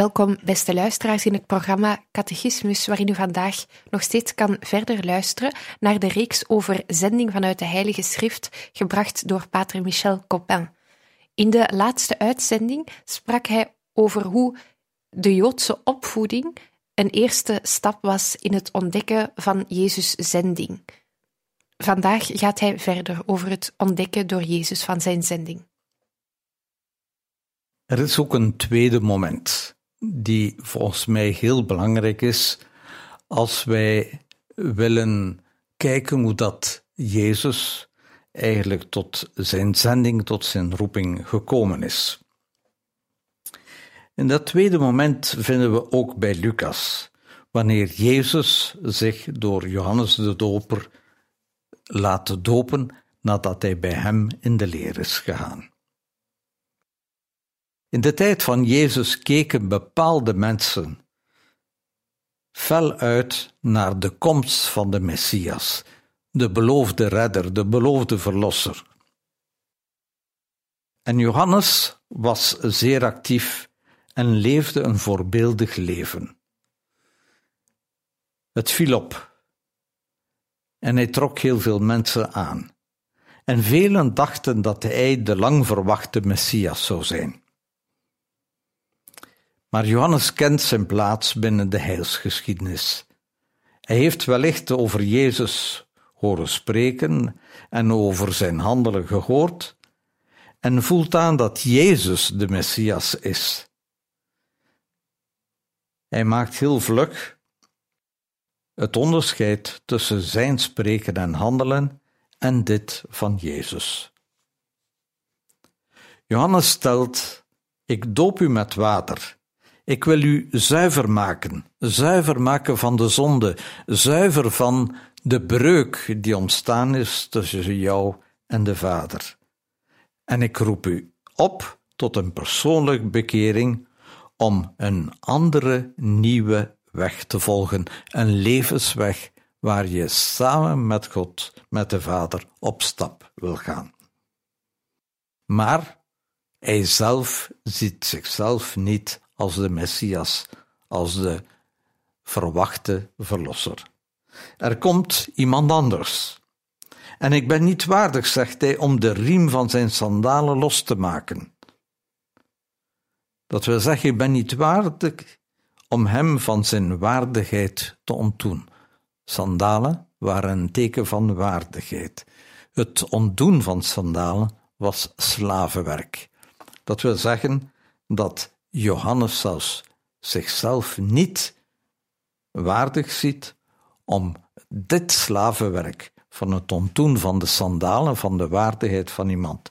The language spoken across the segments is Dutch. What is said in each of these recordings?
Welkom, beste luisteraars, in het programma Catechismus, waarin u vandaag nog steeds kan verder luisteren naar de reeks over zending vanuit de Heilige Schrift, gebracht door Pater Michel Copin. In de laatste uitzending sprak hij over hoe de Joodse opvoeding een eerste stap was in het ontdekken van Jezus' zending. Vandaag gaat hij verder over het ontdekken door Jezus van zijn zending. Er is ook een tweede moment die volgens mij heel belangrijk is als wij willen kijken hoe dat Jezus eigenlijk tot zijn zending, tot zijn roeping gekomen is. In dat tweede moment vinden we ook bij Lucas, wanneer Jezus zich door Johannes de Doper laat dopen nadat hij bij hem in de leer is gegaan. In de tijd van Jezus keken bepaalde mensen fel uit naar de komst van de Messias, de beloofde redder, de beloofde verlosser. En Johannes was zeer actief en leefde een voorbeeldig leven. Het viel op en hij trok heel veel mensen aan. En velen dachten dat hij de lang verwachte Messias zou zijn. Maar Johannes kent zijn plaats binnen de heilsgeschiedenis. Hij heeft wellicht over Jezus horen spreken en over zijn handelen gehoord en voelt aan dat Jezus de Messias is. Hij maakt heel vlug het onderscheid tussen zijn spreken en handelen en dit van Jezus. Johannes stelt: Ik doop u met water ik wil u zuiver maken, zuiver maken van de zonde, zuiver van de breuk die ontstaan is tussen jou en de Vader. En ik roep u op tot een persoonlijke bekering om een andere, nieuwe weg te volgen, een levensweg waar je samen met God, met de Vader, op stap wil gaan. Maar hij zelf ziet zichzelf niet als de Messias, als de verwachte verlosser. Er komt iemand anders. En ik ben niet waardig, zegt hij, om de riem van zijn sandalen los te maken. Dat wil zeggen, ik ben niet waardig om hem van zijn waardigheid te ontdoen. Sandalen waren een teken van waardigheid. Het ontdoen van sandalen was slavenwerk. Dat wil zeggen dat Johannes zelfs zichzelf niet waardig ziet om dit slavenwerk van het ontdoen van de sandalen, van de waardigheid van iemand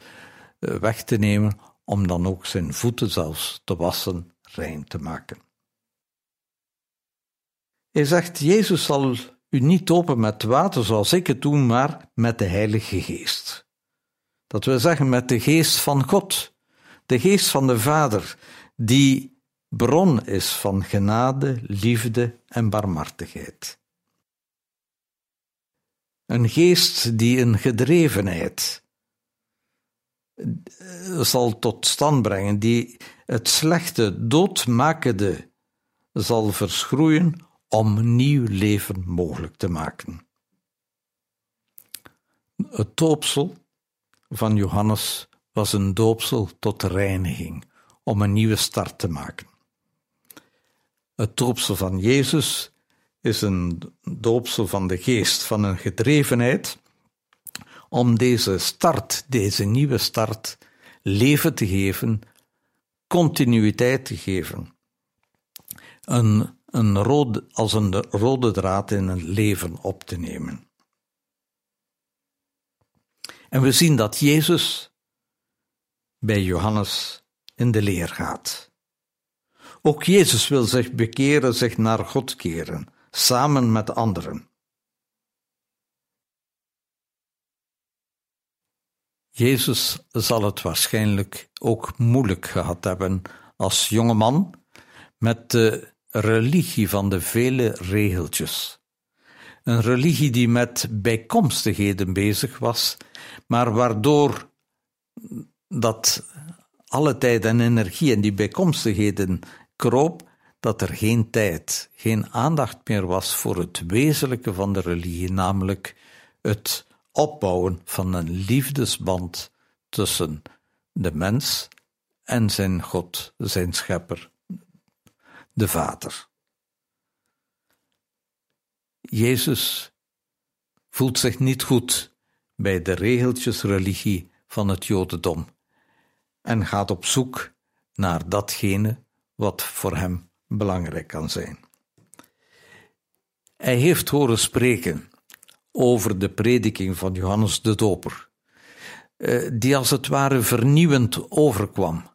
eh, weg te nemen, om dan ook zijn voeten zelfs te wassen, rein te maken. Hij zegt, Jezus zal u niet dopen met water zoals ik het doe, maar met de Heilige Geest. Dat wil zeggen met de Geest van God, de Geest van de Vader, die bron is van genade, liefde en barmhartigheid. Een geest die een gedrevenheid eh, zal tot stand brengen, die het slechte, doodmakende zal verschroeien om nieuw leven mogelijk te maken. Het doopsel van Johannes was een doopsel tot reiniging om een nieuwe start te maken. Het doopsel van Jezus is een doopsel van de geest, van een gedrevenheid om deze start, deze nieuwe start, leven te geven, continuïteit te geven. Een, een rode, als een rode draad in een leven op te nemen. En we zien dat Jezus bij Johannes in de leer gaat. Ook Jezus wil zich bekeren, zich naar God keren, samen met anderen. Jezus zal het waarschijnlijk ook moeilijk gehad hebben als jonge man met de religie van de vele regeltjes. Een religie die met bijkomstigheden bezig was, maar waardoor dat alle tijd en energie en die bijkomstigheden kroop, dat er geen tijd, geen aandacht meer was voor het wezenlijke van de religie, namelijk het opbouwen van een liefdesband tussen de mens en zijn God, zijn schepper, de Vader. Jezus voelt zich niet goed bij de regeltjesreligie van het Jodendom en gaat op zoek naar datgene wat voor hem belangrijk kan zijn. Hij heeft horen spreken over de prediking van Johannes de Doper, eh, die als het ware vernieuwend overkwam,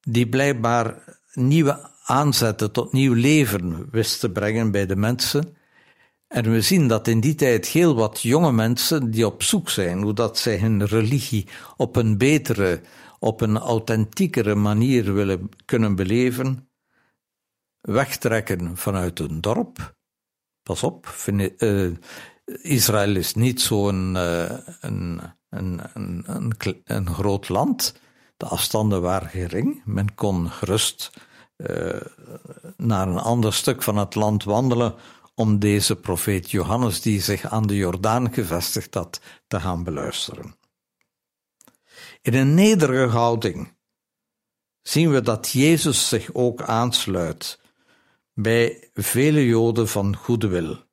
die blijkbaar nieuwe aanzetten tot nieuw leven wist te brengen bij de mensen. En we zien dat in die tijd heel wat jonge mensen die op zoek zijn hoe dat zij hun religie op een betere, op een authentiekere manier willen kunnen beleven, wegtrekken vanuit een dorp. Pas op, uh, Israël is niet zo'n uh, een, een, een, een, groot land. De afstanden waren gering. Men kon gerust uh, naar een ander stuk van het land wandelen om deze profeet Johannes, die zich aan de Jordaan gevestigd had, te gaan beluisteren. In een nederige houding zien we dat Jezus zich ook aansluit bij vele Joden van goede wil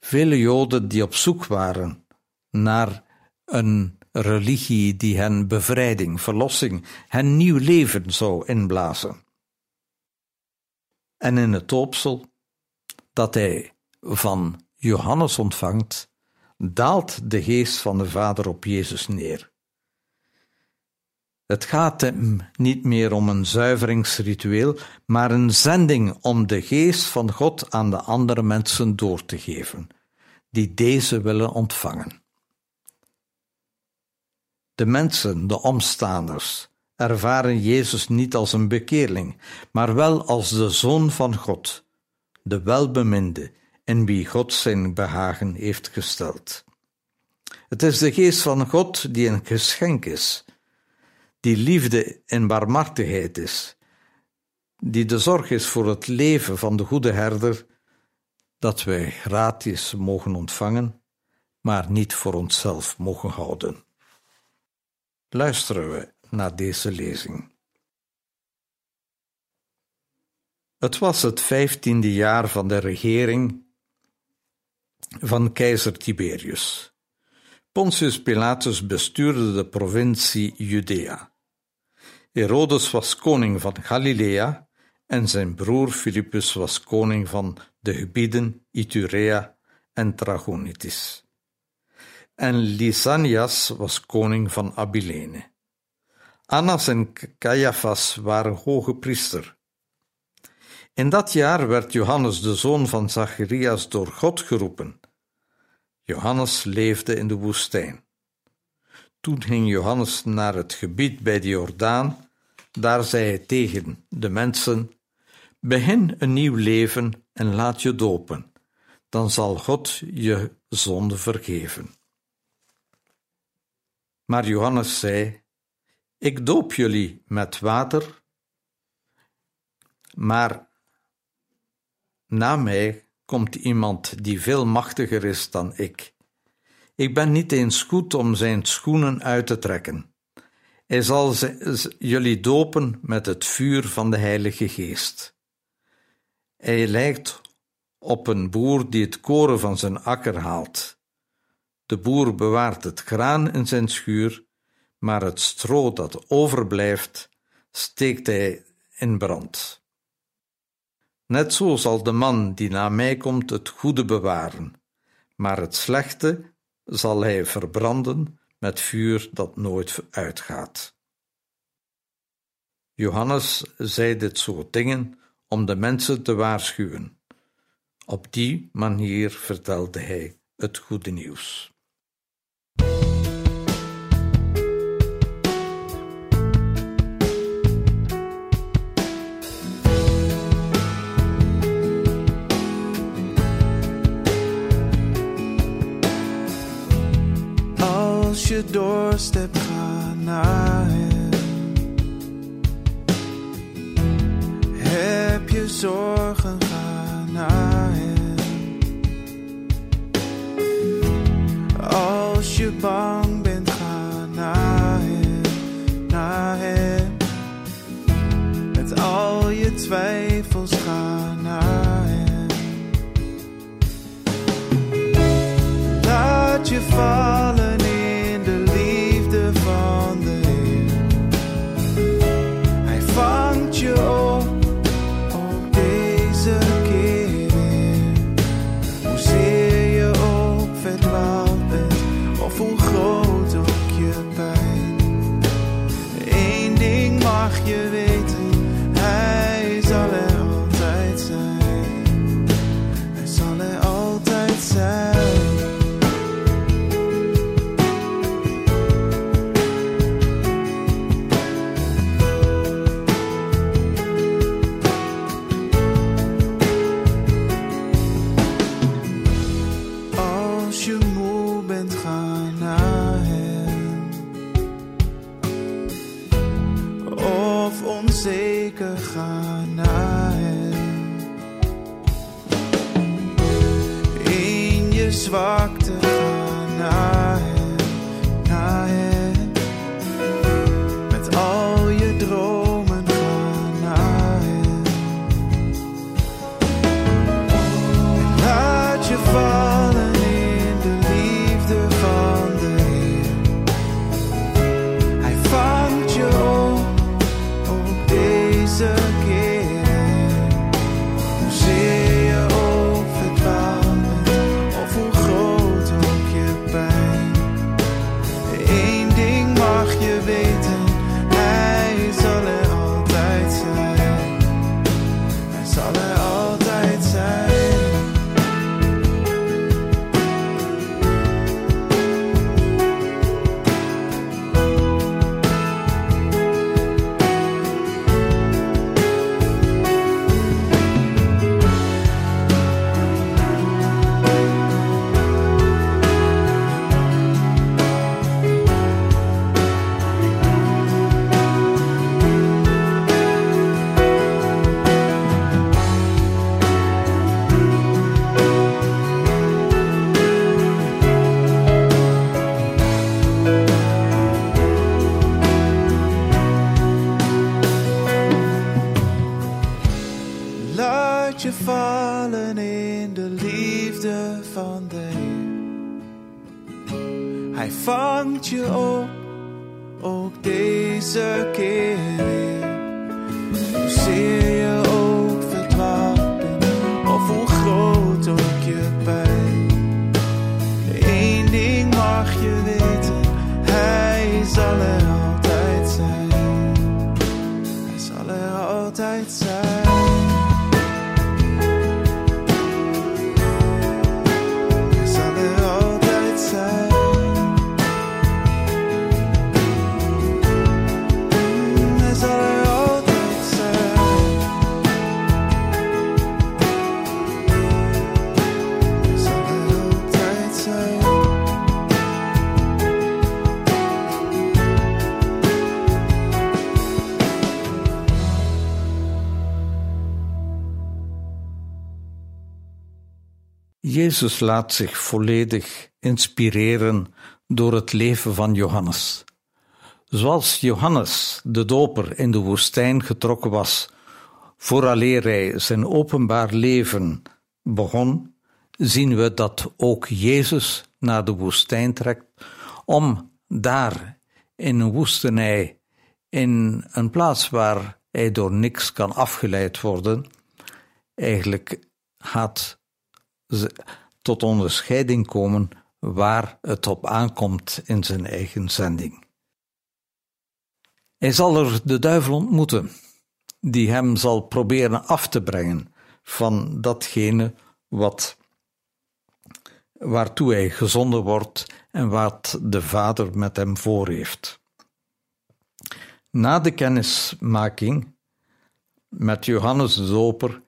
vele Joden die op zoek waren naar een religie die hen bevrijding, verlossing, hen nieuw leven zou inblazen. En in het doopsel dat hij van Johannes ontvangt, daalt de geest van de Vader op Jezus neer. Het gaat hem niet meer om een zuiveringsritueel, maar een zending om de geest van God aan de andere mensen door te geven, die deze willen ontvangen. De mensen, de omstaanders, ervaren Jezus niet als een bekeerling, maar wel als de Zoon van God, de welbeminde, in wie God zijn behagen heeft gesteld. Het is de geest van God die een geschenk is die liefde en barmhartigheid is, die de zorg is voor het leven van de goede herder, dat wij gratis mogen ontvangen, maar niet voor onszelf mogen houden. Luisteren we naar deze lezing. Het was het vijftiende jaar van de regering van keizer Tiberius. Pontius Pilatus bestuurde de provincie Judea. Herodes was koning van Galilea en zijn broer Philippus was koning van de gebieden Iturea en Trachonitis. En Lysanias was koning van Abilene. Annas en Caiaphas waren hoge priester. In dat jaar werd Johannes de zoon van Zacharias door God geroepen. Johannes leefde in de woestijn. Toen ging Johannes naar het gebied bij de Jordaan. Daar zei hij tegen de mensen: Begin een nieuw leven en laat je dopen. Dan zal God je zonde vergeven. Maar Johannes zei: Ik doop jullie met water, maar na mij komt iemand die veel machtiger is dan ik ik ben niet eens goed om zijn schoenen uit te trekken. Hij zal jullie dopen met het vuur van de Heilige Geest. Hij lijkt op een boer die het koren van zijn akker haalt. De boer bewaart het graan in zijn schuur, maar het stro dat overblijft, steekt hij in brand. Net zo zal de man die na mij komt het goede bewaren, maar het slechte zal hij verbranden met vuur dat nooit uitgaat. Johannes zei dit soort dingen om de mensen te waarschuwen. Op die manier vertelde hij het goede nieuws. Je doorstept, ga naar hem. Heb je zorgen, ga naar hem. Als je bang Hij vangt Jezus laat zich volledig inspireren door het leven van Johannes. Zoals Johannes de Doper in de woestijn getrokken was, vooraleer hij zijn openbaar leven begon, zien we dat ook Jezus naar de woestijn trekt om daar in een woestenij, in een plaats waar hij door niks kan afgeleid worden, eigenlijk gaat tot onderscheiding komen waar het op aankomt in zijn eigen zending. Hij zal er de duivel ontmoeten, die hem zal proberen af te brengen van datgene wat, waartoe hij gezonden wordt en wat de Vader met hem voor heeft. Na de kennismaking met Johannes de Doper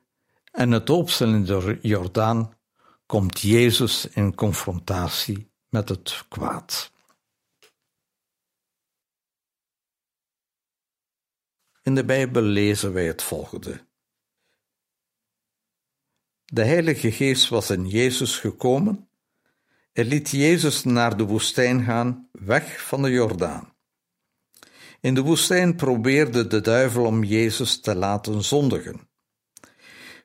en het doopsel in de Jordaan komt Jezus in confrontatie met het kwaad. In de Bijbel lezen wij het volgende. De Heilige Geest was in Jezus gekomen en liet Jezus naar de woestijn gaan, weg van de Jordaan. In de woestijn probeerde de duivel om Jezus te laten zondigen.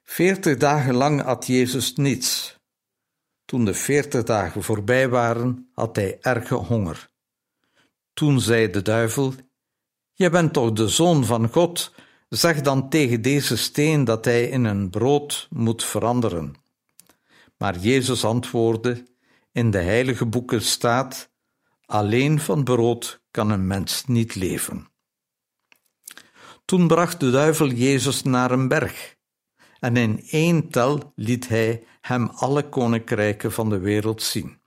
Veertig dagen lang at Jezus niets. Toen de veertig dagen voorbij waren, had hij erge honger. Toen zei de duivel: Je bent toch de zoon van God? Zeg dan tegen deze steen dat hij in een brood moet veranderen. Maar Jezus antwoordde: In de heilige boeken staat: Alleen van brood kan een mens niet leven. Toen bracht de duivel Jezus naar een berg, en in één tel liet hij hem alle koninkrijken van de wereld zien.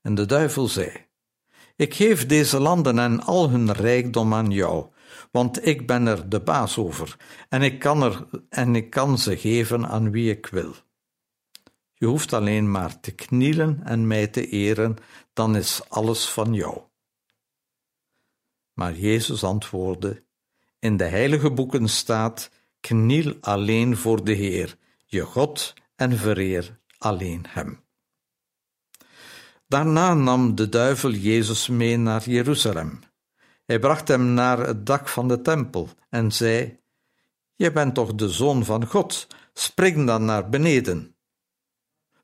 En de duivel zei: Ik geef deze landen en al hun rijkdom aan jou, want ik ben er de baas over, en ik kan, er, en ik kan ze geven aan wie ik wil. Je hoeft alleen maar te knielen en mij te eren, dan is alles van jou. Maar Jezus antwoordde: In de heilige boeken staat: Kniel alleen voor de Heer, je God, en vereer alleen Hem. Daarna nam de duivel Jezus mee naar Jeruzalem. Hij bracht hem naar het dak van de tempel en zei: Je bent toch de zoon van God, spring dan naar beneden.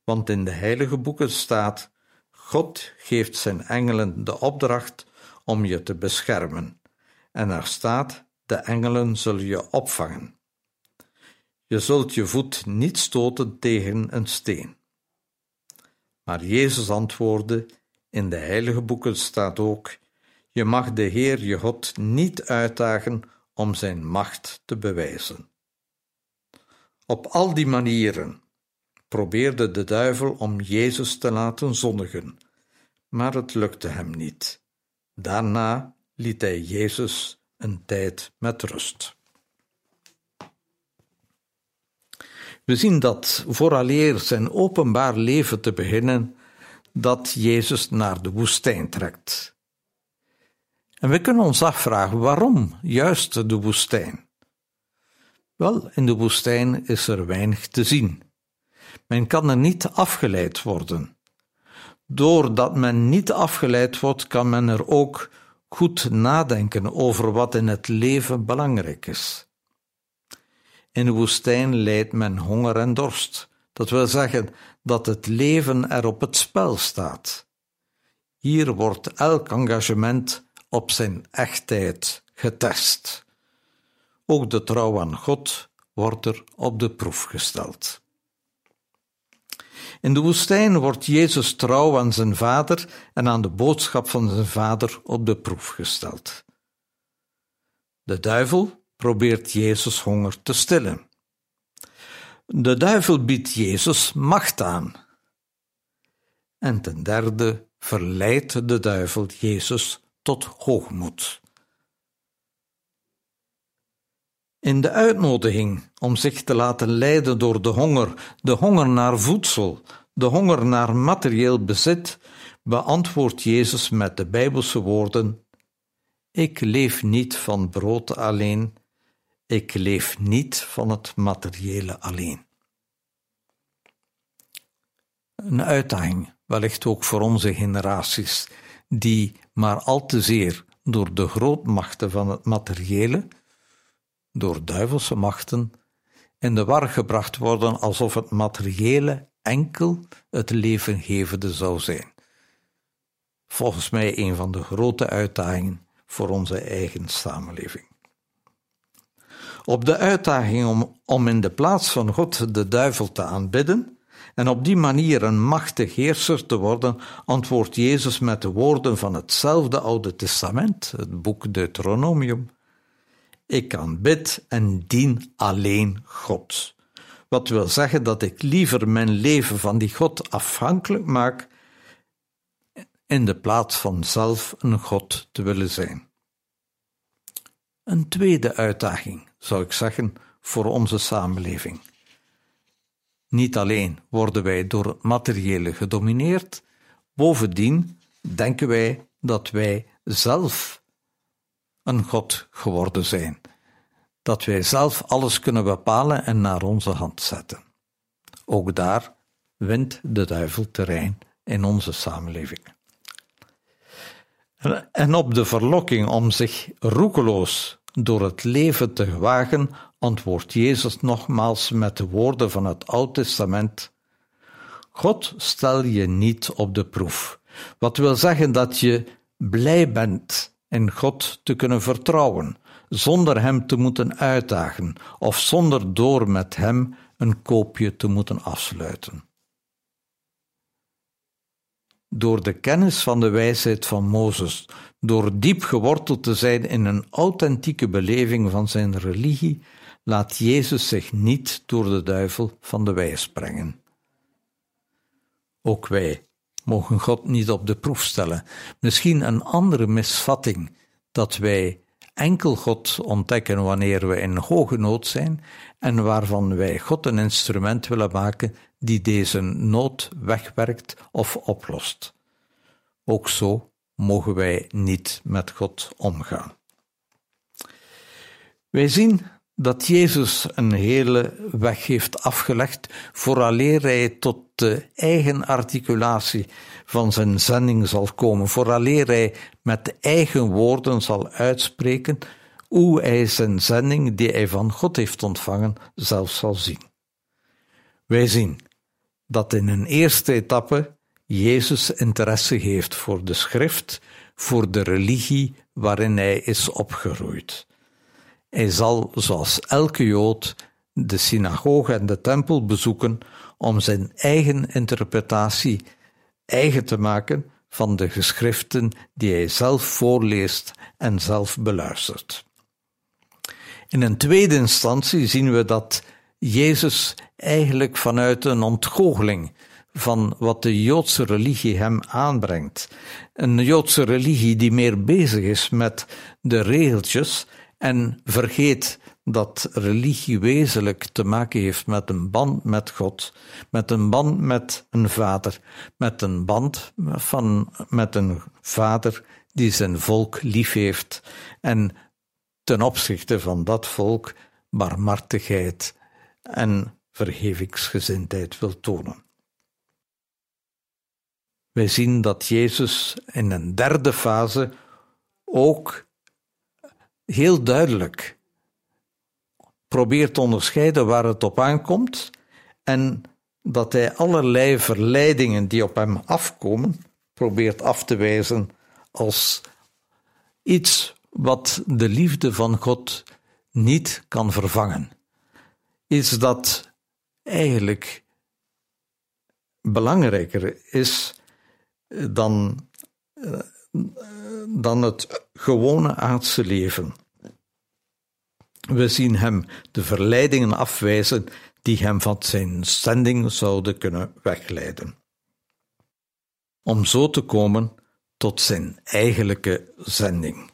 Want in de heilige boeken staat: God geeft zijn engelen de opdracht om je te beschermen. En er staat: De engelen zullen je opvangen. Je zult je voet niet stoten tegen een steen. Maar Jezus antwoordde: In de heilige boeken staat ook: Je mag de Heer je God niet uitdagen om zijn macht te bewijzen. Op al die manieren probeerde de duivel om Jezus te laten zondigen, maar het lukte hem niet. Daarna liet hij Jezus een tijd met rust. We zien dat vooraleer zijn openbaar leven te beginnen, dat Jezus naar de woestijn trekt. En we kunnen ons afvragen waarom juist de woestijn? Wel, in de woestijn is er weinig te zien. Men kan er niet afgeleid worden. Doordat men niet afgeleid wordt, kan men er ook goed nadenken over wat in het leven belangrijk is. In de woestijn lijdt men honger en dorst. Dat wil zeggen dat het leven er op het spel staat. Hier wordt elk engagement op zijn echtheid getest. Ook de trouw aan God wordt er op de proef gesteld. In de woestijn wordt Jezus trouw aan zijn vader en aan de boodschap van zijn vader op de proef gesteld. De duivel probeert Jezus honger te stillen. De duivel biedt Jezus macht aan. En ten derde verleidt de duivel Jezus tot hoogmoed. In de uitnodiging om zich te laten leiden door de honger, de honger naar voedsel, de honger naar materieel bezit, beantwoordt Jezus met de Bijbelse woorden: Ik leef niet van brood alleen, ik leef niet van het materiële alleen. Een uitdaging, wellicht ook voor onze generaties, die maar al te zeer door de grootmachten van het materiële, door duivelse machten, in de war gebracht worden alsof het materiële enkel het levengevende zou zijn. Volgens mij een van de grote uitdagingen voor onze eigen samenleving. Op de uitdaging om, om in de plaats van God de duivel te aanbidden en op die manier een machtig heerser te worden, antwoordt Jezus met de woorden van hetzelfde Oude Testament, het boek Deuteronomium. Ik aanbid en dien alleen God. Wat wil zeggen dat ik liever mijn leven van die God afhankelijk maak, in de plaats van zelf een God te willen zijn. Een tweede uitdaging, zou ik zeggen, voor onze samenleving. Niet alleen worden wij door het materiële gedomineerd, bovendien denken wij dat wij zelf een God geworden zijn. Dat wij zelf alles kunnen bepalen en naar onze hand zetten. Ook daar wint de duivel terrein in onze samenleving. En op de verlokking om zich roekeloos door het leven te wagen, antwoordt Jezus nogmaals met de woorden van het Oude Testament: God stel je niet op de proef. Wat wil zeggen dat je blij bent in God te kunnen vertrouwen, zonder Hem te moeten uitdagen of zonder door met Hem een koopje te moeten afsluiten. Door de kennis van de wijsheid van Mozes, door diep geworteld te zijn in een authentieke beleving van zijn religie, laat Jezus zich niet door de duivel van de wijs brengen. Ook wij mogen God niet op de proef stellen. Misschien een andere misvatting dat wij enkel God ontdekken wanneer we in hoge nood zijn en waarvan wij God een instrument willen maken die deze nood wegwerkt of oplost. Ook zo mogen wij niet met God omgaan. Wij zien dat Jezus een hele weg heeft afgelegd vooraleer hij tot de eigen articulatie van zijn zending zal komen, vooraleer hij met eigen woorden zal uitspreken hoe hij zijn zending die hij van God heeft ontvangen zelf zal zien. Wij zien dat in een eerste etappe Jezus interesse heeft voor de schrift, voor de religie waarin hij is opgegroeid. Hij zal, zoals elke Jood, de synagoge en de tempel bezoeken om zijn eigen interpretatie eigen te maken van de geschriften die hij zelf voorleest en zelf beluistert. In een tweede instantie zien we dat Jezus eigenlijk vanuit een ontgoocheling van wat de Joodse religie hem aanbrengt. Een Joodse religie die meer bezig is met de regeltjes en vergeet dat religie wezenlijk te maken heeft met een band met God, met een band met een vader, met een band van, met een vader die zijn volk lief heeft en ten opzichte van dat volk barmhartigheid en vergevingsgezindheid wil tonen. Wij zien dat Jezus in een derde fase ook heel duidelijk probeert te onderscheiden waar het op aankomt en dat hij allerlei verleidingen die op hem afkomen probeert af te wijzen als iets wat de liefde van God niet kan vervangen. Iets dat eigenlijk belangrijker is dan, dan het gewone aardse leven. We zien hem de verleidingen afwijzen die hem van zijn zending zouden kunnen wegleiden. Om zo te komen tot zijn eigenlijke zending.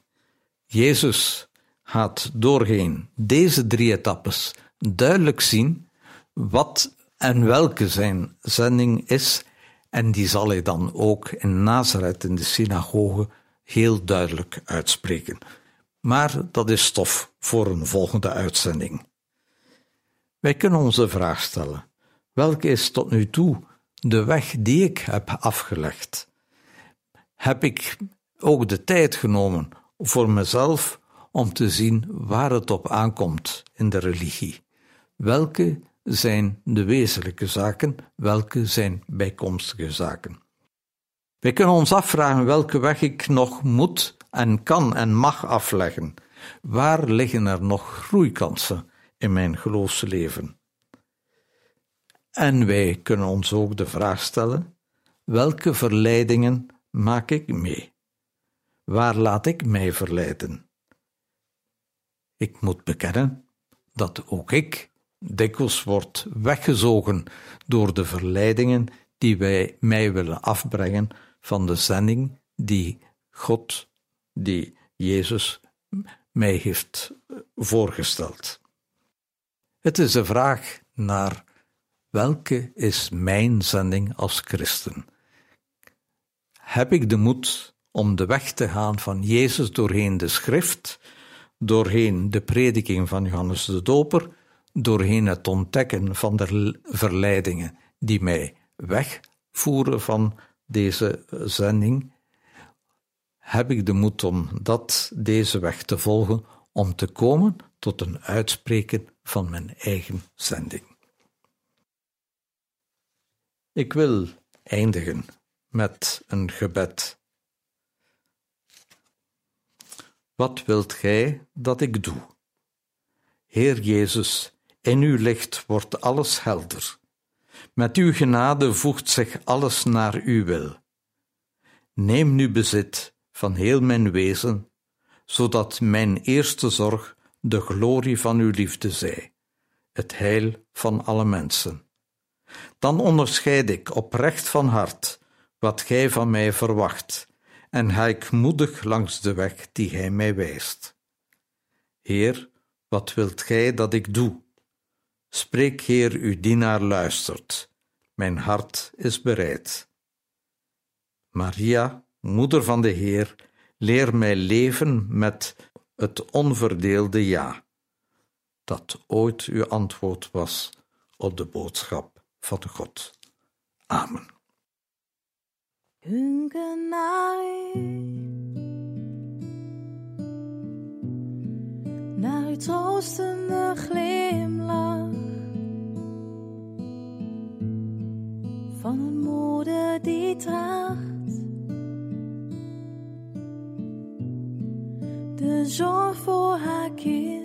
Jezus gaat doorheen deze drie etappes duidelijk zien wat en welke zijn zending is, en die zal hij dan ook in Nazareth in de synagoge heel duidelijk uitspreken. Maar dat is stof voor een volgende uitzending. Wij kunnen onze vraag stellen: welke is tot nu toe de weg die ik heb afgelegd? Heb ik ook de tijd genomen voor mezelf om te zien waar het op aankomt in de religie. Welke zijn de wezenlijke zaken, welke zijn bijkomstige zaken. Wij kunnen ons afvragen welke weg ik nog moet en kan en mag afleggen. Waar liggen er nog groeikansen in mijn geloofsleven? En wij kunnen ons ook de vraag stellen: welke verleidingen maak ik mee? Waar laat ik mij verleiden? Ik moet bekennen dat ook ik dikwijls word weggezogen door de verleidingen die wij mij willen afbrengen van de zending die God, die Jezus mij heeft voorgesteld. Het is de vraag naar welke is mijn zending als christen? Heb ik de moed om de weg te gaan van Jezus doorheen de schrift, doorheen de prediking van Johannes de Doper, doorheen het ontdekken van de verleidingen die mij wegvoeren van deze zending, heb ik de moed om dat, deze weg te volgen, om te komen tot een uitspreken van mijn eigen zending. Ik wil eindigen met een gebed. Wat wilt gij dat ik doe? Heer Jezus, in uw licht wordt alles helder. Met uw genade voegt zich alles naar uw wil. Neem nu bezit van heel mijn wezen, zodat mijn eerste zorg de glorie van uw liefde zij, het heil van alle mensen. Dan onderscheid ik oprecht van hart wat gij van mij verwacht, en ga ik moedig langs de weg die gij mij wijst. Heer, wat wilt gij dat ik doe? Spreek, Heer, uw dienaar luistert. Mijn hart is bereid. Maria, moeder van de Heer, leer mij leven met het onverdeelde ja, dat ooit uw antwoord was op de boodschap van God. Amen. Naar troostende draagt de zorg voor haar kind.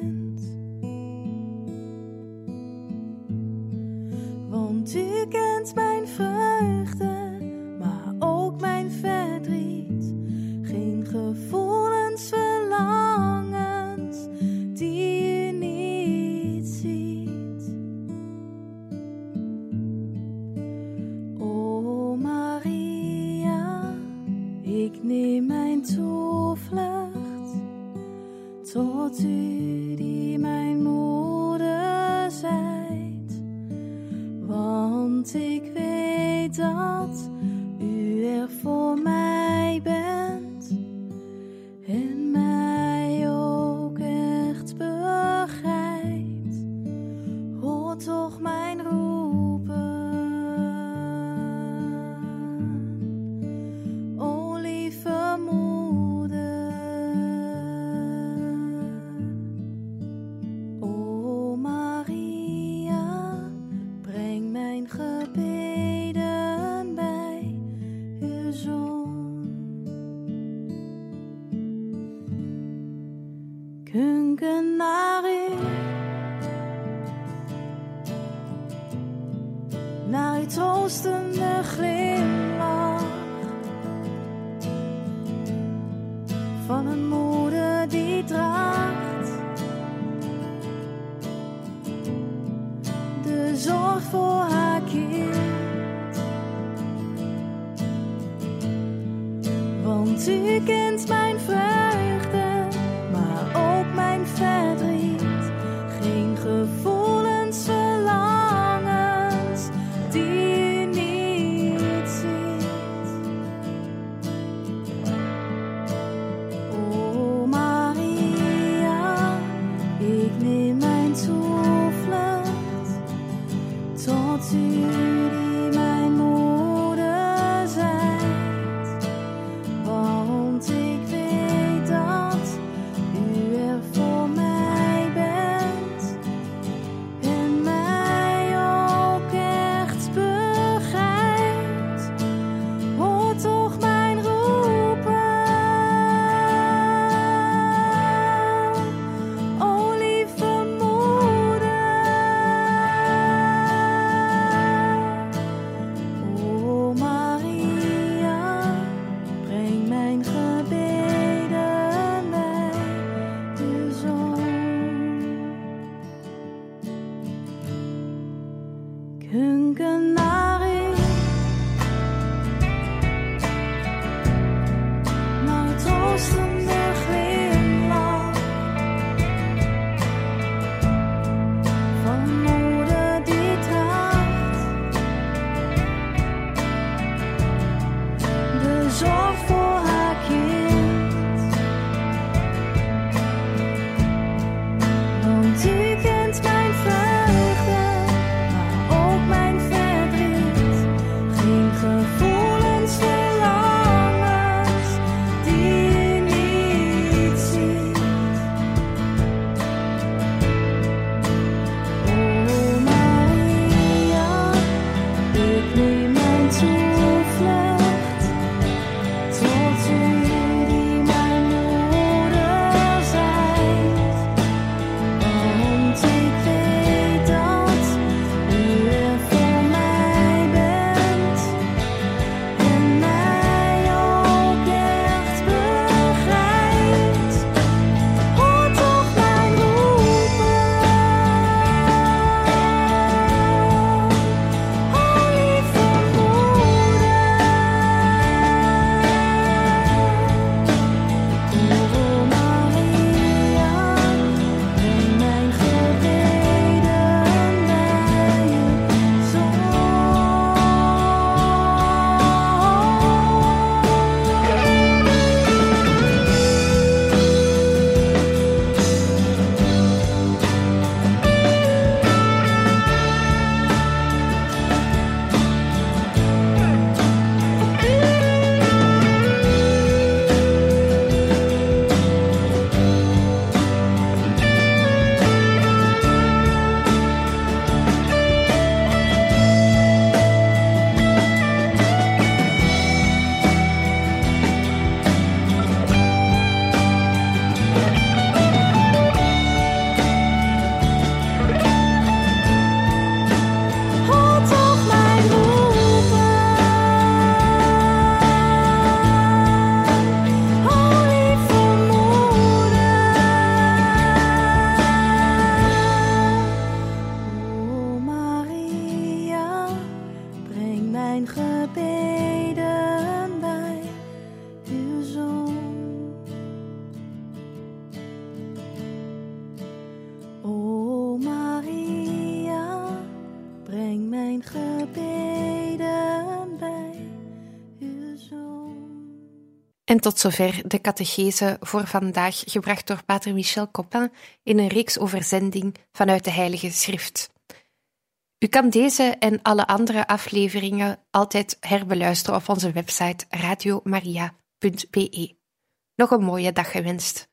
흥건한 En tot zover de catechese voor vandaag, gebracht door Pater Michel Coppin in een reeks overzending vanuit de Heilige Schrift. U kan deze en alle andere afleveringen altijd herbeluisteren op onze website radiomaria.be. Nog een mooie dag gewenst.